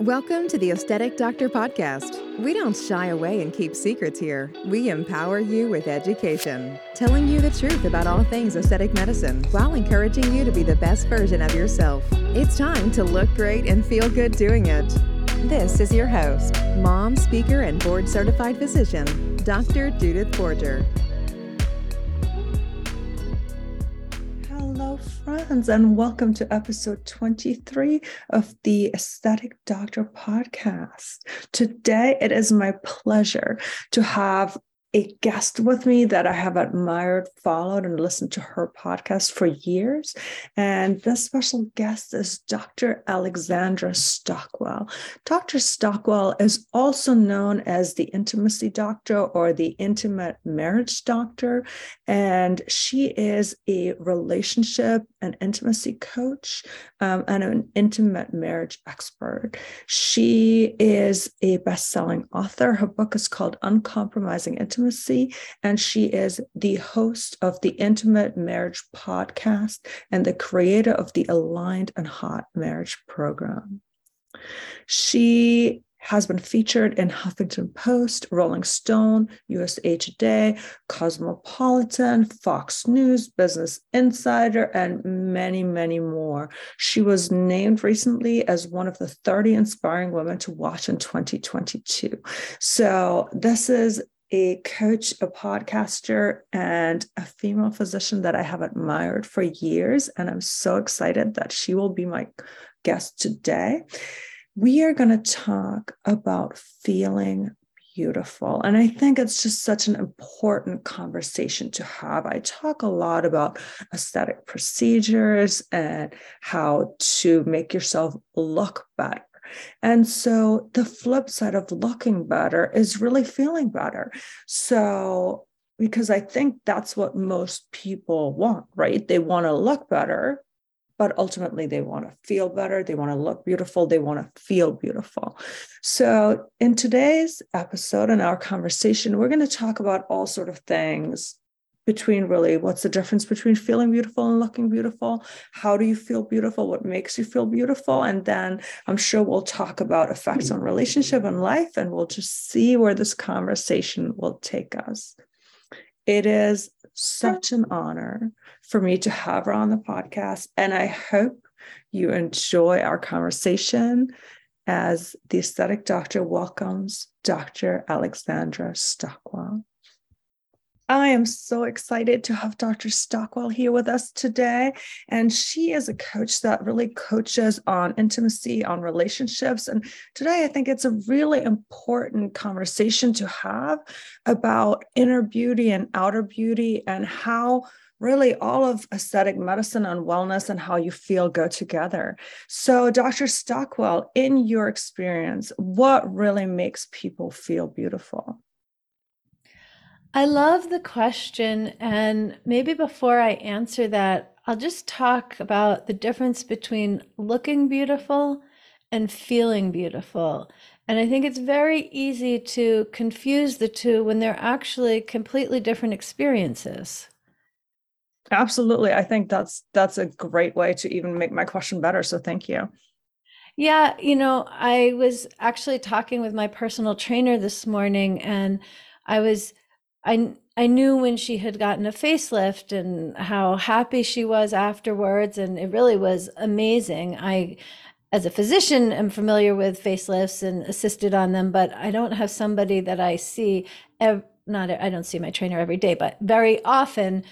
Welcome to the Aesthetic Doctor Podcast. We don't shy away and keep secrets here. We empower you with education, telling you the truth about all things aesthetic medicine while encouraging you to be the best version of yourself. It's time to look great and feel good doing it. This is your host, mom, speaker, and board certified physician, Dr. Judith Borger. Friends, and welcome to episode 23 of the Aesthetic Doctor podcast. Today, it is my pleasure to have a guest with me that I have admired, followed, and listened to her podcast for years. And this special guest is Dr. Alexandra Stockwell. Dr. Stockwell is also known as the intimacy doctor or the intimate marriage doctor. And she is a relationship and intimacy coach um, and an intimate marriage expert. She is a best selling author. Her book is called Uncompromising Intimacy Intimacy, and she is the host of the Intimate Marriage podcast and the creator of the Aligned and Hot Marriage program. She has been featured in Huffington Post, Rolling Stone, USA Today, Cosmopolitan, Fox News, Business Insider, and many, many more. She was named recently as one of the 30 inspiring women to watch in 2022. So, this is a coach, a podcaster, and a female physician that I have admired for years. And I'm so excited that she will be my guest today. We are going to talk about feeling beautiful. And I think it's just such an important conversation to have. I talk a lot about aesthetic procedures and how to make yourself look better and so the flip side of looking better is really feeling better. So, because I think that's what most people want, right? They want to look better, but ultimately they want to feel better. They want to look beautiful. They want to feel beautiful. So, in today's episode and our conversation, we're going to talk about all sort of things between really what's the difference between feeling beautiful and looking beautiful? How do you feel beautiful? What makes you feel beautiful? And then i'm sure we'll talk about effects on relationship and life and we'll just see where this conversation will take us. It is such an honor for me to have her on the podcast and i hope you enjoy our conversation as the aesthetic doctor welcomes dr alexandra stockwell I am so excited to have Dr. Stockwell here with us today. And she is a coach that really coaches on intimacy, on relationships. And today, I think it's a really important conversation to have about inner beauty and outer beauty and how really all of aesthetic medicine and wellness and how you feel go together. So, Dr. Stockwell, in your experience, what really makes people feel beautiful? I love the question. And maybe before I answer that, I'll just talk about the difference between looking beautiful and feeling beautiful. And I think it's very easy to confuse the two when they're actually completely different experiences. Absolutely. I think that's that's a great way to even make my question better. So thank you. Yeah, you know, I was actually talking with my personal trainer this morning and I was I I knew when she had gotten a facelift and how happy she was afterwards, and it really was amazing. I, as a physician, am familiar with facelifts and assisted on them, but I don't have somebody that I see. Ev- not I don't see my trainer every day, but very often,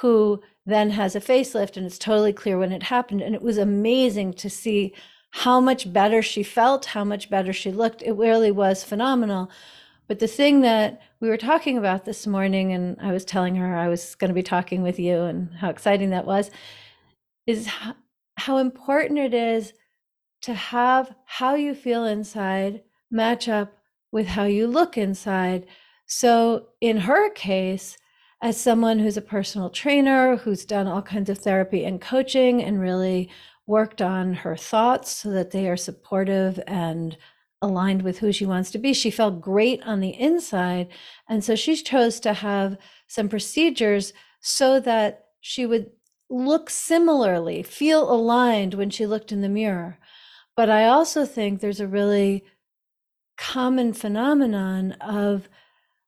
who then has a facelift, and it's totally clear when it happened. And it was amazing to see how much better she felt, how much better she looked. It really was phenomenal. But the thing that we were talking about this morning, and I was telling her I was going to be talking with you and how exciting that was, is how, important it is to have how you feel inside match up with how you look inside. So, in her case, as someone who's a personal trainer, who's done all kinds of therapy and coaching and really worked on her thoughts so that they are supportive and aligned with who she wants to be. She felt great on the inside. And so she chose to have some procedures so that she would look similarly, feel aligned when she looked in the mirror. But I also think there's a really common phenomenon of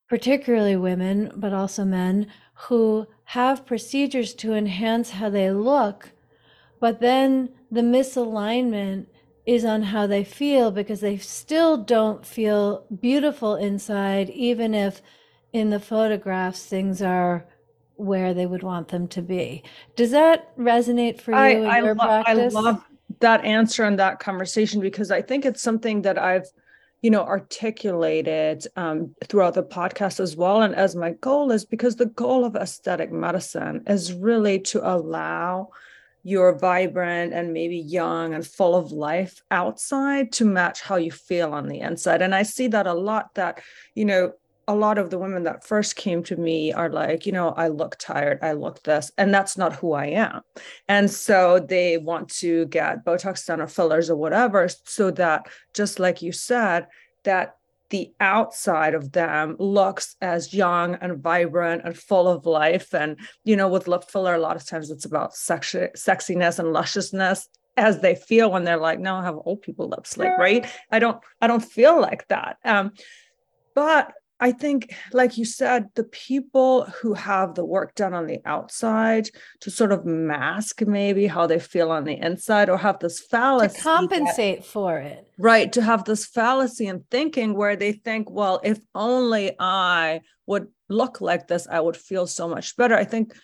particularly women, but also men, who have procedures to enhance how they look, but then the misalignment is on how they feel because they still don't feel beautiful inside, even if in the photographs things are where they would want them to be. Does that resonate for you I, in I your lo- practice? I love that answer and that conversation because I think it's something that I've you know articulated um, throughout the podcast as well and as my goal is because the goal of aesthetic medicine is really to allow your vibrant and maybe young and full of life outside to match how you feel on the inside and i see that a lot that you know a lot of the women that first came to me are like, you know, I look tired, I look this, and that's not who I am. And so they want to get Botox done or fillers or whatever, so that just like you said, that the outside of them looks as young and vibrant and full of life. And, you know, with lip filler, a lot of times it's about sexy, sexiness and lusciousness as they feel when they're like, no, I have old people lips, like, right? I don't, I don't feel like that. Um, but I think, like you said, the people who have the work done on the outside to sort of mask maybe how they feel on the inside or have this fallacy. To compensate that, for it. Right. To have this fallacy in thinking where they think, well, if only I would look like this, I would feel so much better. I think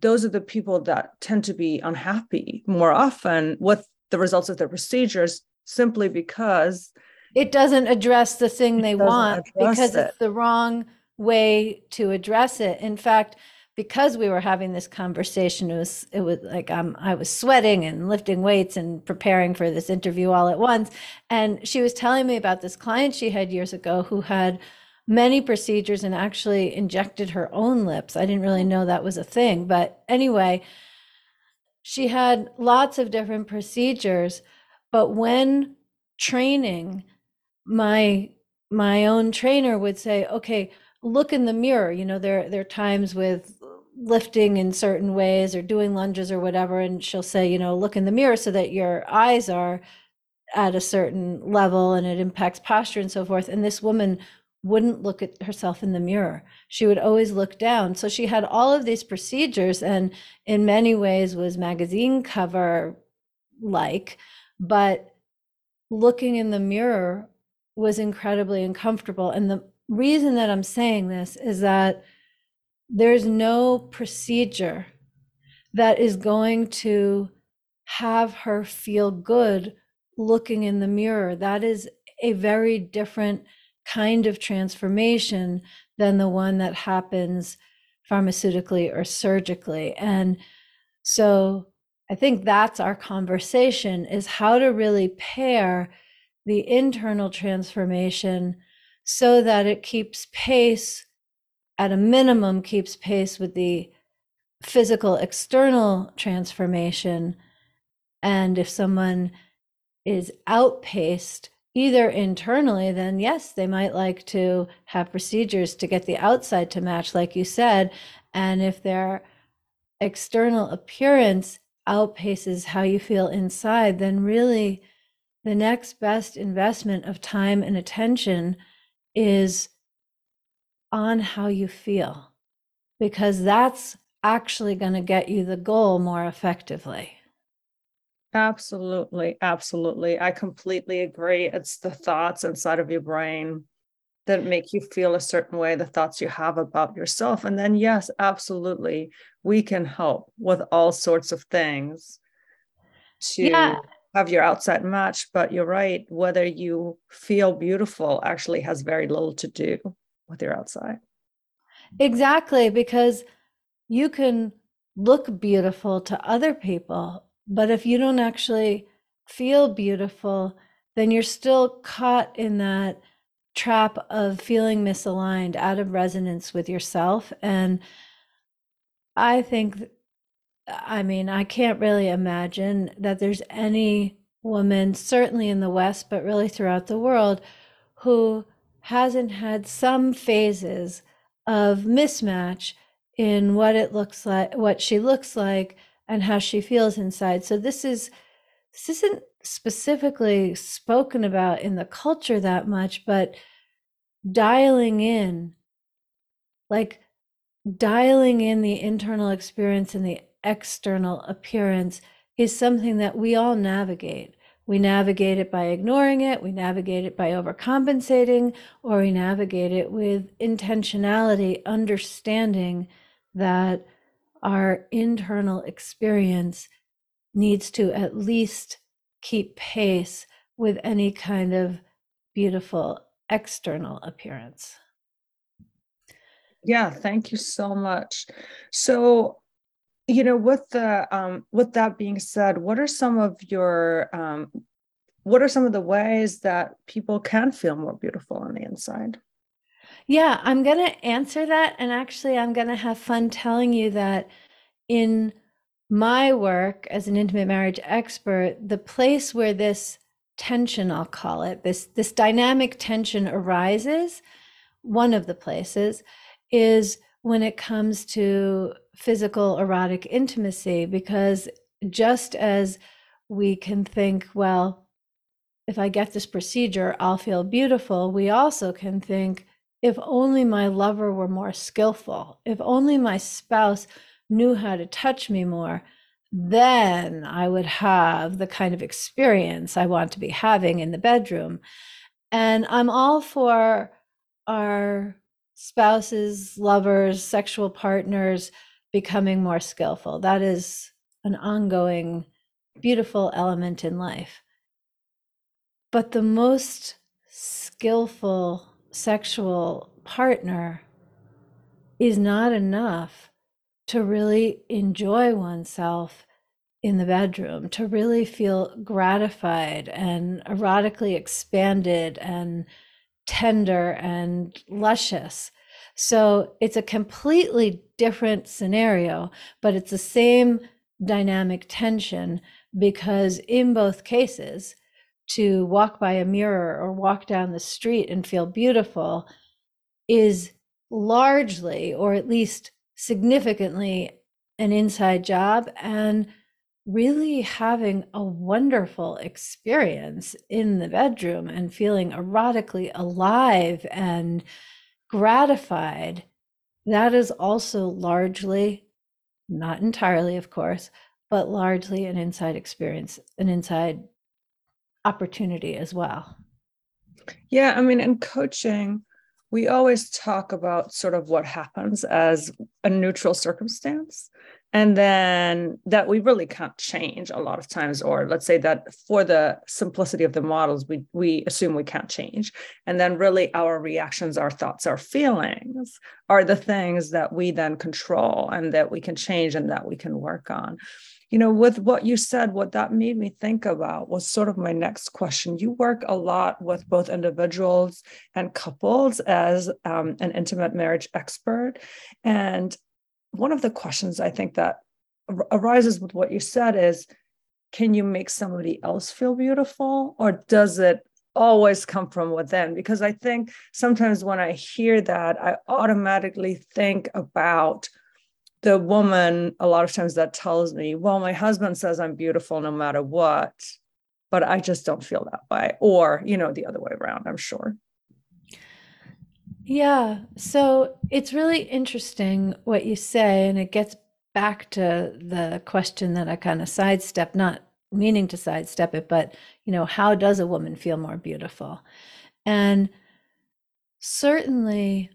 those are the people that tend to be unhappy more often with the results of their procedures simply because it doesn't address the thing they want because it. it's the wrong way to address it. In fact, because we were having this conversation, it was it was like um, I was sweating and lifting weights and preparing for this interview all at once. And she was telling me about this client she had years ago who had many procedures and actually injected her own lips. I didn't really know that was a thing, but anyway, she had lots of different procedures. But when training, my my own trainer would say, okay, look in the mirror. You know, there there are times with lifting in certain ways or doing lunges or whatever, and she'll say, you know, look in the mirror so that your eyes are at a certain level and it impacts posture and so forth. And this woman wouldn't look at herself in the mirror. She would always look down. So she had all of these procedures and in many ways was magazine cover like, but looking in the mirror was incredibly uncomfortable. And the reason that I'm saying this is that there's no procedure that is going to have her feel good looking in the mirror. That is a very different kind of transformation than the one that happens pharmaceutically or surgically. And so I think that's our conversation is how to really pair the internal transformation so that it keeps pace at a minimum keeps pace with the physical external transformation. And if someone is outpaced either internally then yes they might like to have procedures to get the outside to match like you said. And if their external appearance outpaces how you feel inside then really the next best investment of time and attention is on how you feel, because that's actually going to get you the goal more effectively. Absolutely. Absolutely. I completely agree. It's the thoughts inside of your brain that make you feel a certain way, the thoughts you have about yourself. And then, yes, absolutely, we can help with all sorts of things to yeah have your outside match, but you're right. Whether you feel beautiful actually has very little to do with your outside. Exactly, because you can look beautiful to other people, but if you don't actually feel beautiful, then you're still caught in that trap of feeling misaligned, out of resonance with yourself. And I think I mean, I can't really imagine that there's any woman, certainly in the West, but really throughout the world, who hasn't had some phases of mismatch in what it looks like, what she looks like, and how she feels inside. So this is this isn't specifically spoken about in the culture that much, but dialing in, like dialing in the internal experience and the external appearance is something that we all navigate. We navigate it by ignoring it, we navigate it by overcompensating, or we navigate it with intentionality, understanding that our internal experience needs to at least keep pace with any kind of beautiful external appearance. Yeah, thank you so much. So, you know, with the um, with that being said, what are some of your um, what are some of the ways that people can feel more beautiful on the inside? Yeah, I'm going to answer that. And actually, I'm going to have fun telling you that in my work as an intimate marriage expert, the place where this tension, I'll call it, this, this dynamic tension arises, one of the places is when it comes to physical erotic intimacy, because just as we can think, well, if I get this procedure, I'll feel beautiful, we also can think, if only my lover were more skillful, if only my spouse knew how to touch me more, then I would have the kind of experience I want to be having in the bedroom. And I'm all for our spouses, lovers, sexual partners becoming more skillful. That is an ongoing, beautiful element in life. But the most skillful sexual partner is not enough to really enjoy oneself in the bedroom, to really feel gratified and erotically expanded and tender and luscious. So it's a completely different scenario, but it's the same dynamic tension because in both cases, to walk by a mirror or walk down the street and feel beautiful is largely, or at least significantly, an inside job and really having a wonderful experience in the bedroom and feeling erotically alive and gratified. That is also largely, not entirely, of course, but largely an inside experience, an inside opportunity as well. Yeah, I mean, in coaching, we always talk about sort of what happens as a neutral circumstance and then that we really can't change a lot of times or let's say that for the simplicity of the models we we assume we can't change and then really our reactions our thoughts our feelings are the things that we then control and that we can change and that we can work on you know, with what you said, what that made me think about was sort of my next question. You work a lot with both individuals and couples as um, an intimate marriage expert. And one of the questions I think that arises with what you said is can you make somebody else feel beautiful or does it always come from within because i think sometimes when i hear that i automatically think about the woman a lot of times that tells me, well, my husband says I'm beautiful no matter what, but I just don't feel that way. Or, you know, the other way around, I'm sure. Yeah. So it's really interesting what you say. And it gets back to the question that I kind of sidestep, not meaning to sidestep it, but, you know, how does a woman feel more beautiful? And certainly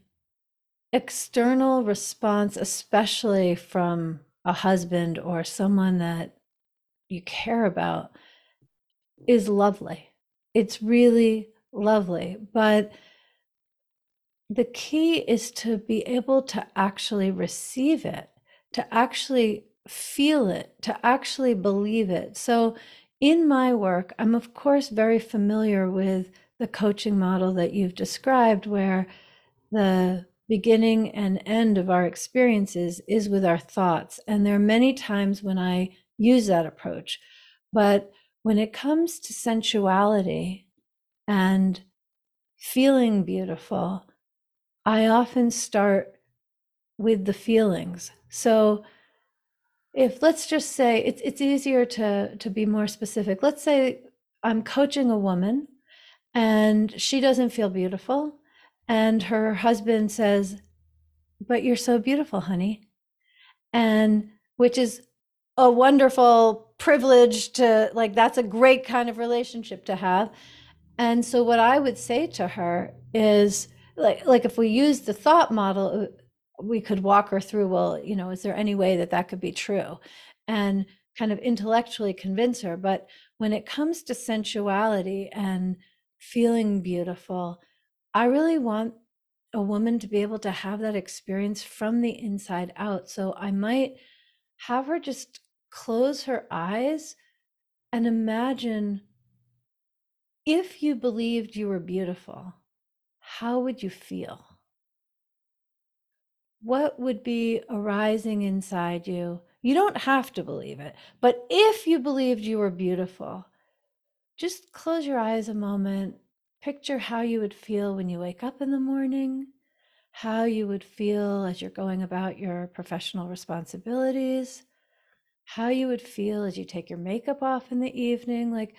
external response, especially from a husband or someone that you care about, is lovely. It's really lovely. But the key is to be able to actually receive it, to actually feel it, to actually believe it. So, in my work, I'm of course very familiar with the coaching model that you've described, where the beginning and end of our experiences is with our thoughts. And there are many times when I use that approach. But when it comes to sensuality and feeling beautiful, I often start with the feelings. So if let's just say it's it's easier to to be more specific. Let's say I'm coaching a woman and she doesn't feel beautiful and her husband says, "But you're so beautiful, honey." And which is a wonderful privilege to like that's a great kind of relationship to have. And so what I would say to her is like like if we use the thought model uh, we could walk her through well you know is there any way that that could be true? And kind of intellectually convince her but when it comes to sensuality and feeling beautiful i really want a woman to be able to have that experience from the inside out. So i might have her just close her eyes and imagine if you believed you were beautiful how would you feel what would be arising inside you? You don't have to believe it, but if you believed you were beautiful, just close your eyes a moment. Picture how you would feel when you wake up in the morning, how you would feel as you're going about your professional responsibilities, how you would feel as you take your makeup off in the evening. Like,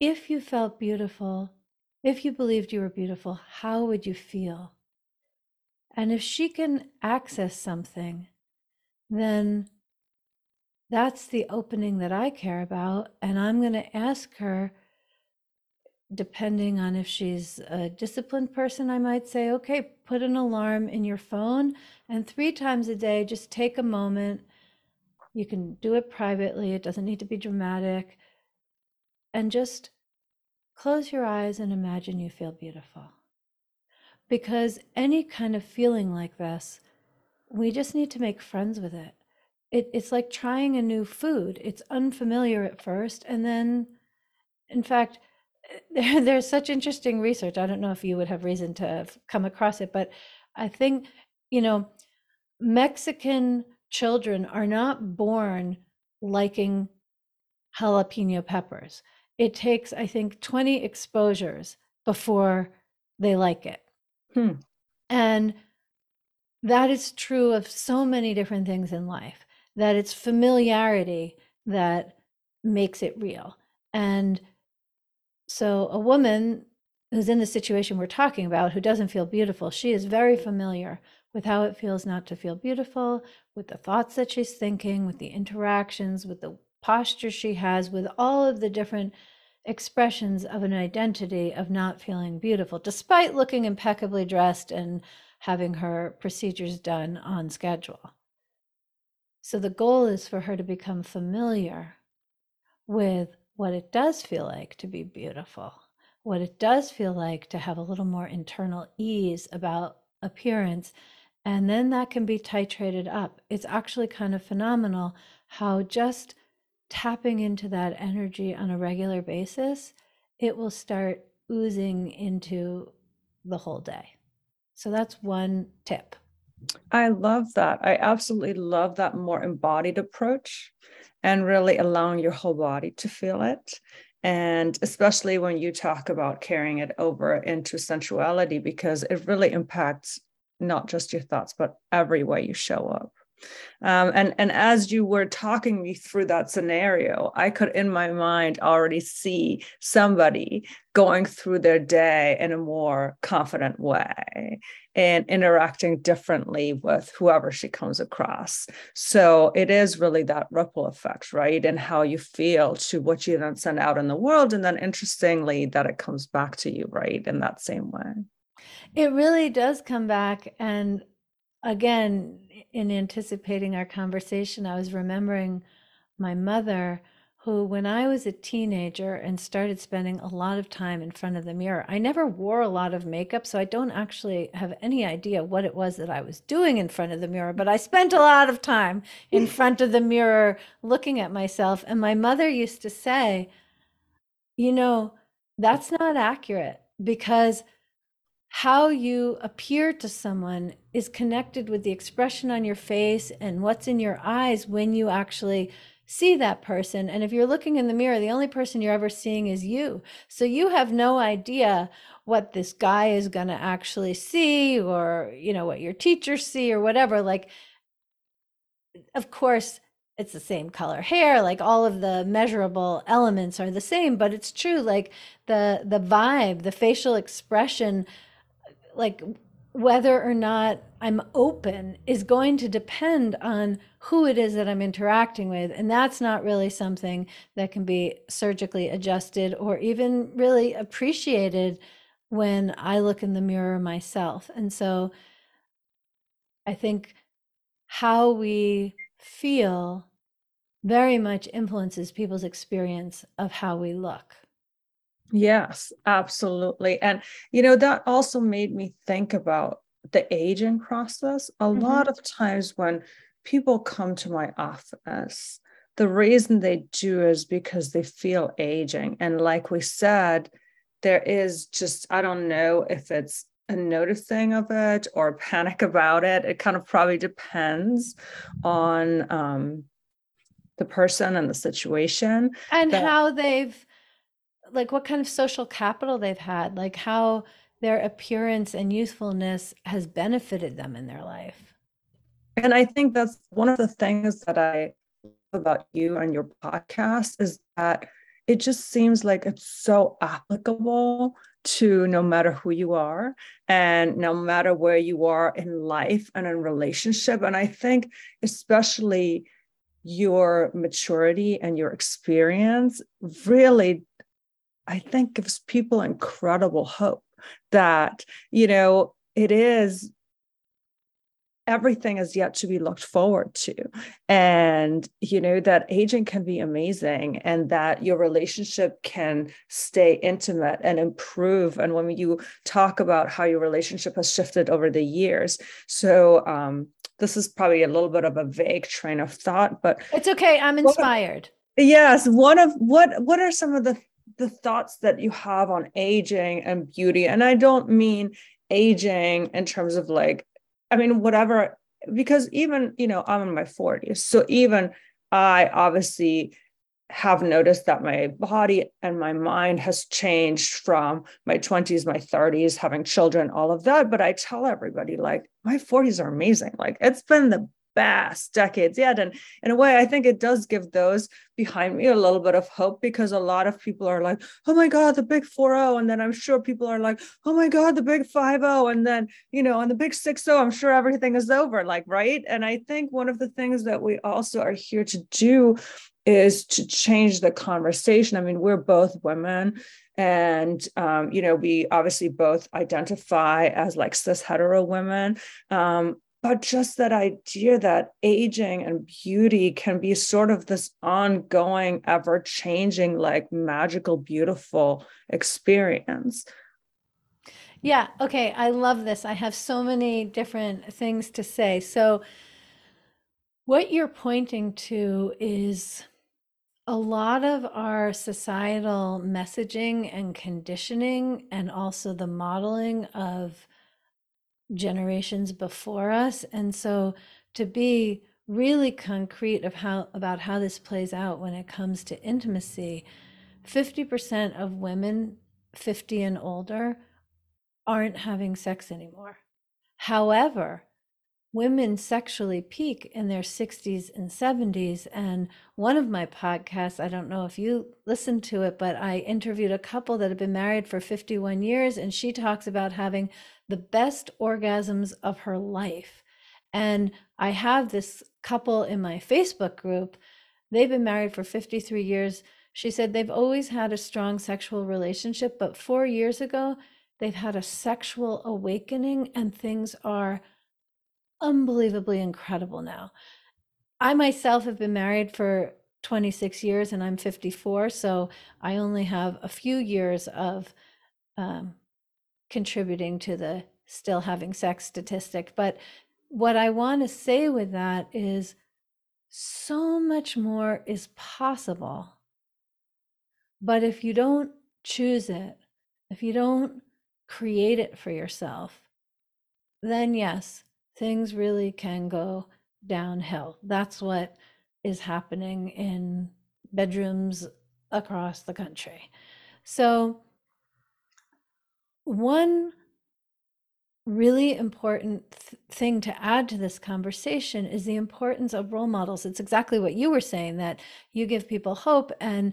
if you felt beautiful, if you believed you were beautiful, how would you feel? And if she can access something, then that's the opening that I care about. And I'm going to ask her, depending on if she's a disciplined person, I might say, okay, put an alarm in your phone and three times a day, just take a moment. You can do it privately, it doesn't need to be dramatic. And just close your eyes and imagine you feel beautiful because any kind of feeling like this, we just need to make friends with it. it. It's like trying a new food. It's unfamiliar at first. And then, in fact, there, there's such interesting research. I don't know if you would have reason to have come across it, but I think, you know, Mexican children are not born liking jalapeno peppers. It takes, I think, 20 exposures before they like it. Hmm. And that is true of so many different things in life, that it's familiarity that makes it real. And so a woman who's in the situation we're talking about who doesn't feel beautiful, she is very familiar with how it feels not to feel beautiful, with the thoughts that she's thinking, with the interactions, with the posture she has, with all of the different expressions of an identity of not feeling beautiful, despite looking impeccably dressed and having her procedures done on schedule. So the goal is for her to become familiar with what it does feel like to be beautiful, what it does feel like to have a little more internal ease about appearance. And then that can be titrated up. It's actually kind of phenomenal how just tapping into that energy on a regular basis, it will start oozing into the whole day. So that's one tip. I love that. I absolutely love that more embodied approach and really allowing your whole body to feel it. And especially when you talk about carrying it over into sensuality, because it really impacts not just your thoughts, but every way you show up. Um, and and as you were talking me through that scenario, I could in my mind already see somebody going through their day in a more confident way and interacting differently with whoever she comes across. So it is really that ripple effect, right? And how you feel to what you then send out in the world. And then interestingly, that it comes back to you, right? In that same way. It really does come back. And again, in anticipating our conversation, I was remembering my mother, who, when I was a teenager and started spending a lot of time in front of the mirror, I never wore a lot of makeup, so I don't actually have any idea what it was that I was doing in front of the mirror, but I spent a lot of time in front of the mirror looking at myself. And my mother used to say, you know, that's not accurate because how you appear to someone is connected with the expression on your face and what's in your eyes when you actually see that person. And if you're looking in the mirror, the only person you're ever seeing is you. So you have no idea what this guy is going to actually see or, you know, what your teachers see or whatever. Like, of course, it's the same color hair like all of the measurable elements are the same but it's true like the the vibe the facial expression like whether or not I'm open is going to depend on who it is that I'm interacting with. And that's not really something that can be surgically adjusted or even really appreciated when I look in the mirror myself. And so I think how we feel very much influences people's experience of how we look. Yes, absolutely. And, you know, that also made me think about the aging process. A mm-hmm. lot of times when people come to my office, the reason they do is because they feel aging. And like we said, there is just, I don't know if it's a noticing of it or panic about it. It kind of probably depends on um, the person and the situation. And how they've, like, what kind of social capital they've had, like, how their appearance and youthfulness has benefited them in their life. And I think that's one of the things that I love about you and your podcast is that it just seems like it's so applicable to no matter who you are and no matter where you are in life and in relationship and i think especially your maturity and your experience really i think gives people incredible hope that you know it is everything is yet to be looked forward to. And you know that aging can be amazing and that your relationship can stay intimate and improve. And when you talk about how your relationship has shifted over the years so um this is probably a little bit of a vague train of thought but it's okay i'm inspired. Yes one of what what are some of the the thoughts that you have on aging and beauty and i don't mean aging in terms of like I mean, whatever, because even, you know, I'm in my 40s. So even I obviously have noticed that my body and my mind has changed from my 20s, my 30s, having children, all of that. But I tell everybody, like, my 40s are amazing. Like, it's been the decades yet. And in a way, I think it does give those behind me a little bit of hope because a lot of people are like, oh my God, the big 4 And then I'm sure people are like, oh my God, the big 5 And then, you know, and the big 6 I'm sure everything is over. Like, right. And I think one of the things that we also are here to do is to change the conversation. I mean, we're both women and um, you know we obviously both identify as like cis hetero women um, but just that idea that aging and beauty can be sort of this ongoing ever changing like magical beautiful experience. Yeah okay i love this. I have so many different things to say. So what you're pointing to is a lot of our societal messaging and conditioning and also the modeling of generations before us. And so to be really concrete of how about how this plays out when it comes to intimacy 50% of women 50 and older aren't having sex anymore. However women sexually peak in their 60s and 70s. And one of my podcasts, I don't know if you listened to it, but I interviewed a couple that have been married for 51 years, and she talks about having the best orgasms of her life. And I have this couple in my Facebook group. They've been married for 53 years. She said they've always had a strong sexual relationship, but four years ago, they've had a sexual awakening and things are unbelievably incredible now. I myself have been married for 26 years and I'm 54, so I only have a few years of um, contributing to the still having sex statistic. But what I want to say with that is so much more is possible. But if you don't choose it, if you don't create it for yourself, then yes, things really can go downhill. That's what is happening in bedrooms across the country. So, one really important th- thing to add to this conversation is the importance of role models. It's exactly what you were saying that you give people hope and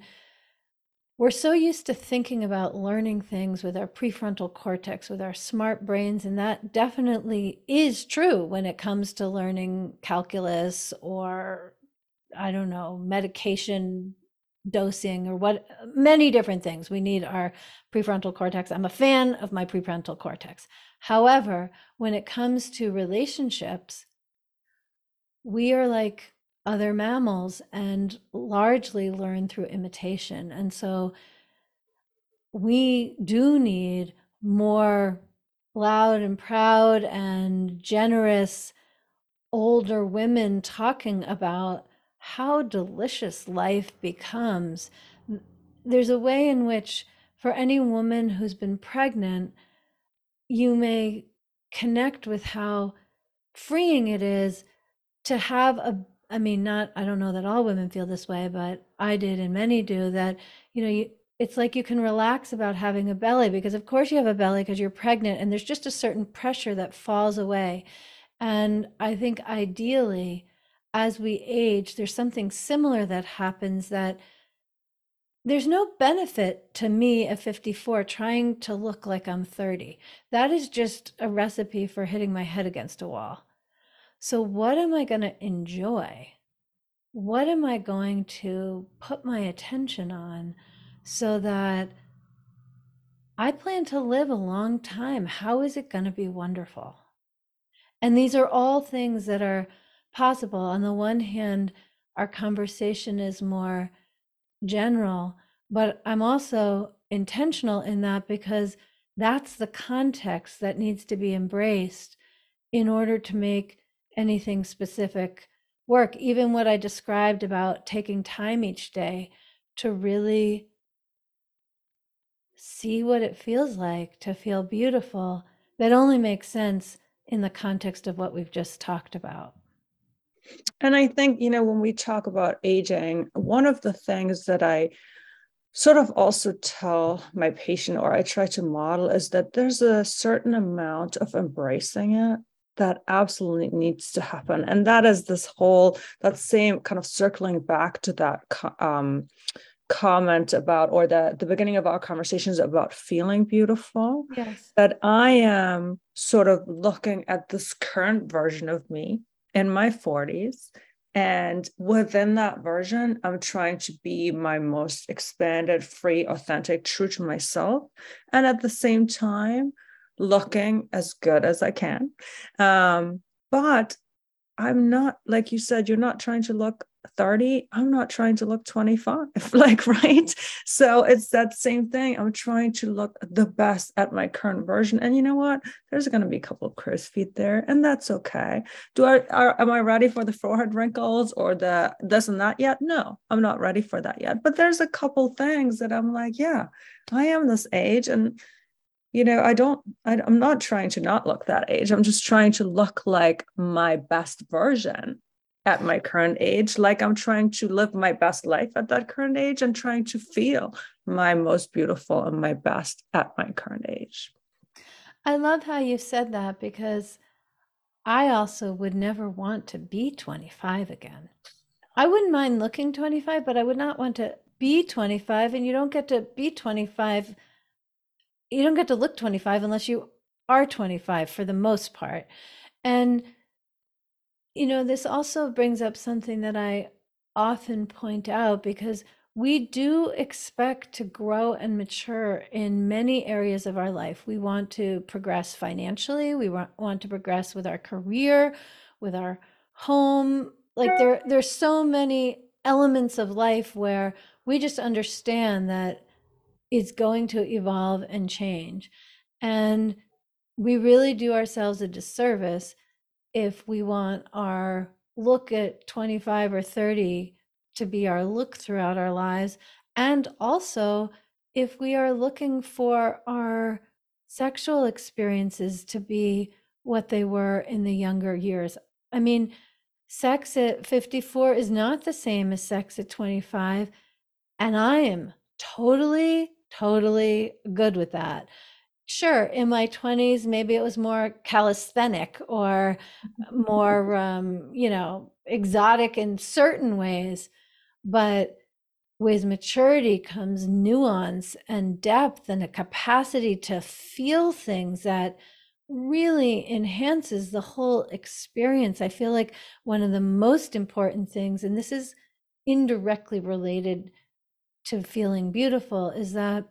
we're so used to thinking about learning things with our prefrontal cortex, with our smart brains, and that definitely is true when it comes to learning calculus or, I don't know, medication dosing or what many different things. We need our prefrontal cortex. I'm a fan of my prefrontal cortex. However, when it comes to relationships, we are like other mammals and largely learn through imitation. And so we do need more loud and proud and generous older women talking about how delicious life becomes. There's a way in which, for any woman who's been pregnant, you may connect with how freeing it is to have a I mean, not, I don't know that all women feel this way, but I did and many do that, you know, you, it's like you can relax about having a belly because, of course, you have a belly because you're pregnant and there's just a certain pressure that falls away. And I think ideally, as we age, there's something similar that happens that there's no benefit to me at 54 trying to look like I'm 30. That is just a recipe for hitting my head against a wall. So, what am I going to enjoy? What am I going to put my attention on so that I plan to live a long time? How is it going to be wonderful? And these are all things that are possible. On the one hand, our conversation is more general, but I'm also intentional in that because that's the context that needs to be embraced in order to make anything specific work, even what I described about taking time each day to really see what it feels like to feel beautiful, that only makes sense in the context of what we've just talked about. And I think, you know, when we talk about aging, one of the things that I sort of also tell my patient or I try to model is that there's a certain amount of embracing it that absolutely needs to happen. And that is this whole that same kind of circling back to that um, comment about or the the beginning of our conversations about feeling beautiful yes. that i am sort of looking at this current version of me in my 40s and within that version i'm trying to be my most expanded free authentic true to myself. And at the same time looking as good as I can. Um, but I'm not, like you said, you're not trying to look 30. I'm not trying to look 25, like, right? So it's that same thing. I'm trying to look the best at my current version. And you know what? There's going to be a couple of crow's feet there, and that's okay. Do I, are, am I ready for the forehead wrinkles or the this and that yet? No, I'm not ready for that yet. But there's a couple things that I'm like, yeah, I am this age. And you know i don't I, i'm not trying to not look that age. I'm just trying to look like my best version at my current age. Like i'm trying to live my best life at that current age and trying to feel my most beautiful and my best at my current age. I love how you said that because i also would never want to be 25 again. I wouldn't mind looking 25 but i would not want to be 25 and you don't get to be 25 you don't get to look 25 unless you are 25 for the most part. And, you know, this also brings up something that I often point out because we do expect to grow and mature in many areas of our life. We want to progress financially, we want, want to progress with our career, with our home. Like there there's so many elements of life where we just understand that is going to evolve and change. And we really do ourselves a disservice if we want our look at 25 or 30 to be our look throughout our lives. And also, if we are looking for our sexual experiences to be what they were in the younger years. I mean, sex at 54 is not the same as sex at 25. And I am totally totally good with that. Sure, in my 20s, maybe it was more calisthenic or more, um, you know, exotic in certain ways. But with maturity comes nuance and depth and a capacity to feel things that really enhances the whole experience. I feel like one of the most important things, and this is indirectly related to feeling beautiful, is that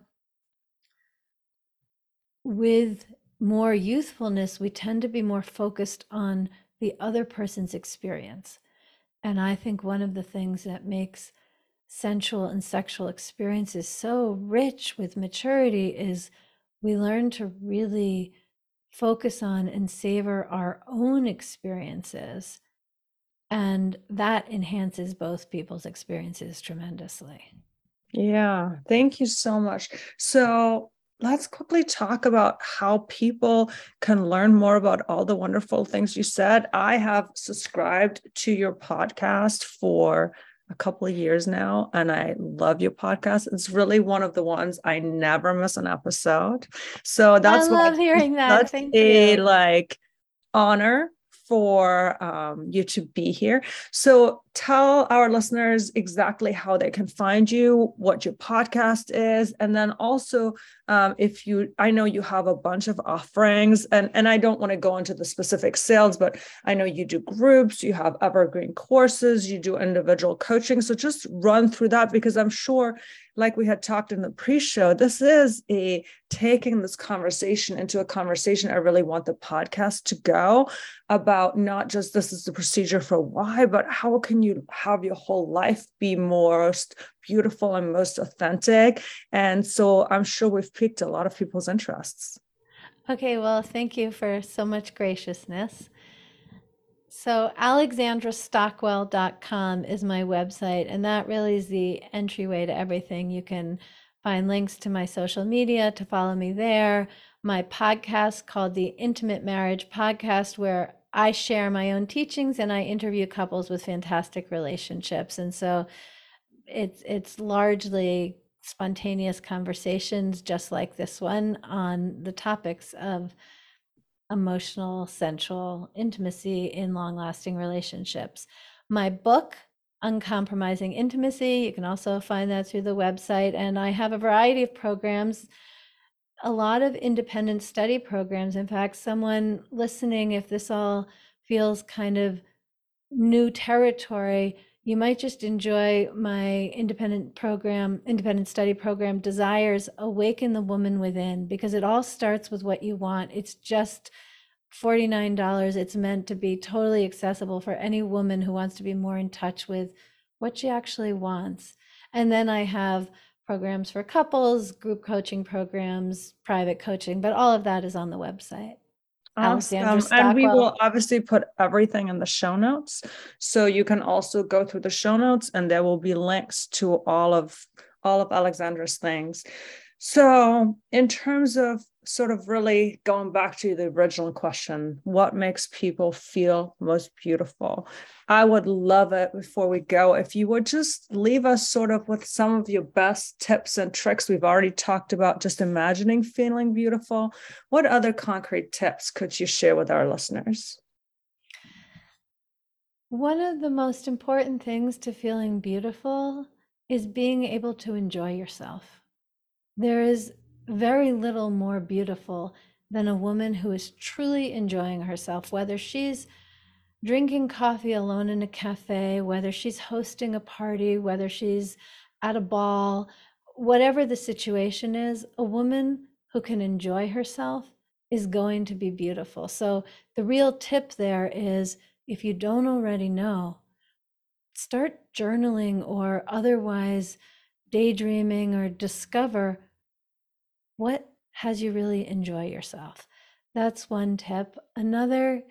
with more youthfulness, we tend to be more focused on the other person's experience. And I think one of the things that makes sensual and sexual experiences so rich with maturity is we learn to really focus on and savor our own experiences. And that enhances both people's experiences tremendously. Yeah, thank you so much. So, let's quickly talk about how people can learn more about all the wonderful things you said. I have subscribed to your podcast for a couple of years now and I love your podcast. It's really one of the ones I never miss an episode. So that's I love hearing that. That's Thank a you. like honor for um, you to be here. So tell our listeners exactly how they can find you, what your podcast is, and then also um, if you, I know you have a bunch of offerings, and and I don't want to go into the specific sales, but I know you do groups, you have evergreen courses, you do individual coaching. So just run through that because I'm sure like we had talked in the pre-show this is a taking this conversation into a conversation. I really want the podcast to go about not just this is the procedure for why but how can you have your whole life be most beautiful and most authentic? And so i'm sure we've piqued a lot of people's interests. Okay well thank you for so much graciousness so, alexandrastockwell.com is my website, and that really is the entryway to everything. You can find links to my social media to follow me there. My podcast called the Intimate Marriage Podcast, where I share my own teachings and I interview couples with fantastic relationships. And so it's it's largely spontaneous conversations just like this one on the topics of emotional, sensual intimacy in long lasting relationships. My book, Uncompromising Intimacy, you can also find that through the website. And I have a variety of programs, a lot of independent study programs. In fact, someone listening, if this all feels kind of new territory, you might just enjoy my independent program, independent study program, Desires Awaken the Woman Within, because it all starts with what you want. It's just $49. It's meant to be totally accessible for any woman who wants to be more in touch with what she actually wants. And then I have programs for couples, group coaching programs, private coaching, but all of that is on the website. Awesome. And we will obviously put everything in the show notes. So you can also go through the show notes and there will be links to all of all of Alexandra's things. So in terms of sort of really going back to the original question, what makes people feel most beautiful? I would love it before we go if you would just leave us sort of with some of your best tips and tricks. We've already talked about just imagining feeling beautiful. What other concrete tips could you share with our listeners? One of the most important things to feeling beautiful is being able to enjoy yourself. There is very little more beautiful than a woman who is truly enjoying herself, whether she's drinking coffee alone in a cafe, whether she's hosting a party, whether she's at a ball, whatever the situation is, a woman who can enjoy herself is going to be beautiful. So, the real tip there is if you don't already know, start journaling or otherwise daydreaming or discover what has you really enjoy yourself? That's one tip. Another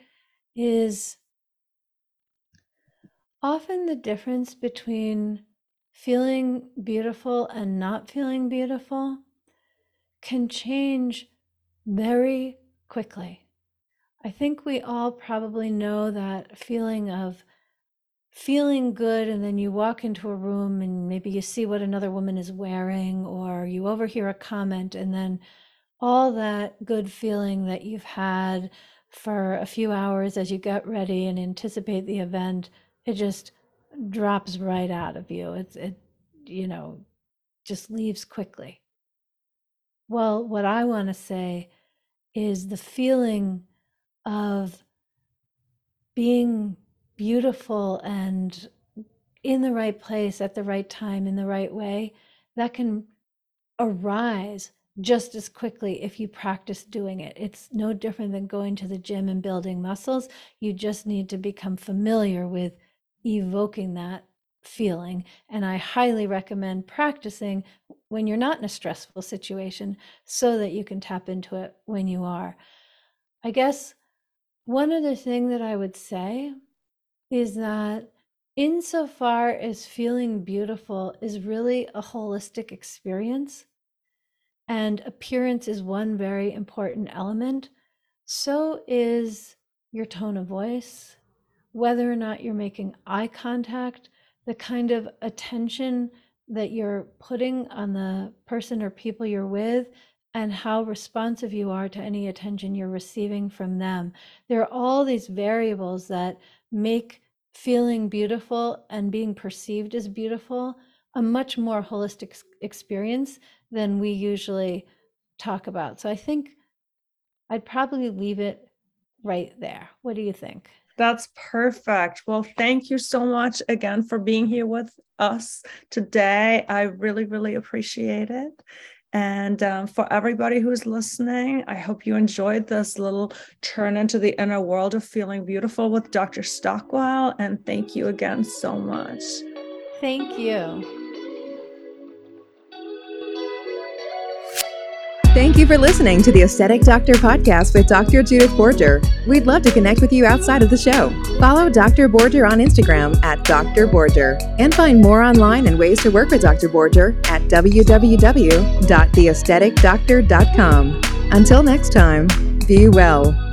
is often the difference between feeling beautiful and not feeling beautiful can change very quickly. I think we all probably know that feeling of feeling good and then you walk into a room and maybe you see what another woman is wearing or you overhear a comment and then all that good feeling that you've had for a few hours as you get ready and anticipate the event, it just drops right out of you. It's it you know just leaves quickly. Well, what I want to say is the feeling of being beautiful and in the right place at the right time in the right way that can arise just as quickly if you practice doing it. It's no different than going to the gym and building muscles. You just need to become familiar with evoking that feeling. And I highly recommend practicing when you're not in a stressful situation so that you can tap into it when you are. I guess one other thing that I would say is that insofar as feeling beautiful is really a holistic experience, and appearance is one very important element, so is your tone of voice, whether or not you're making eye contact, the kind of attention that you're putting on the person or people you're with, and how responsive you are to any attention you're receiving from them. There are all these variables that make feeling beautiful and being perceived as beautiful a much more holistic experience than we usually talk about. So I think I'd probably leave it right there. What do you think? That's perfect. Well, thank you so much again for being here with us today. I really, really appreciate it. And um, for everybody who's listening, I hope you enjoyed this little turn into the inner world of feeling beautiful with Dr. Stockwell. And thank you again so much. Thank you. Thank you for listening to the Aesthetic Doctor podcast with Dr. Judith Borger. We'd love to connect with you outside of the show. Follow Dr. Borger on Instagram at Dr. Borger and find more online and ways to work with Dr. Borger at www.theaestheticdoctor.com. Until next time, be well.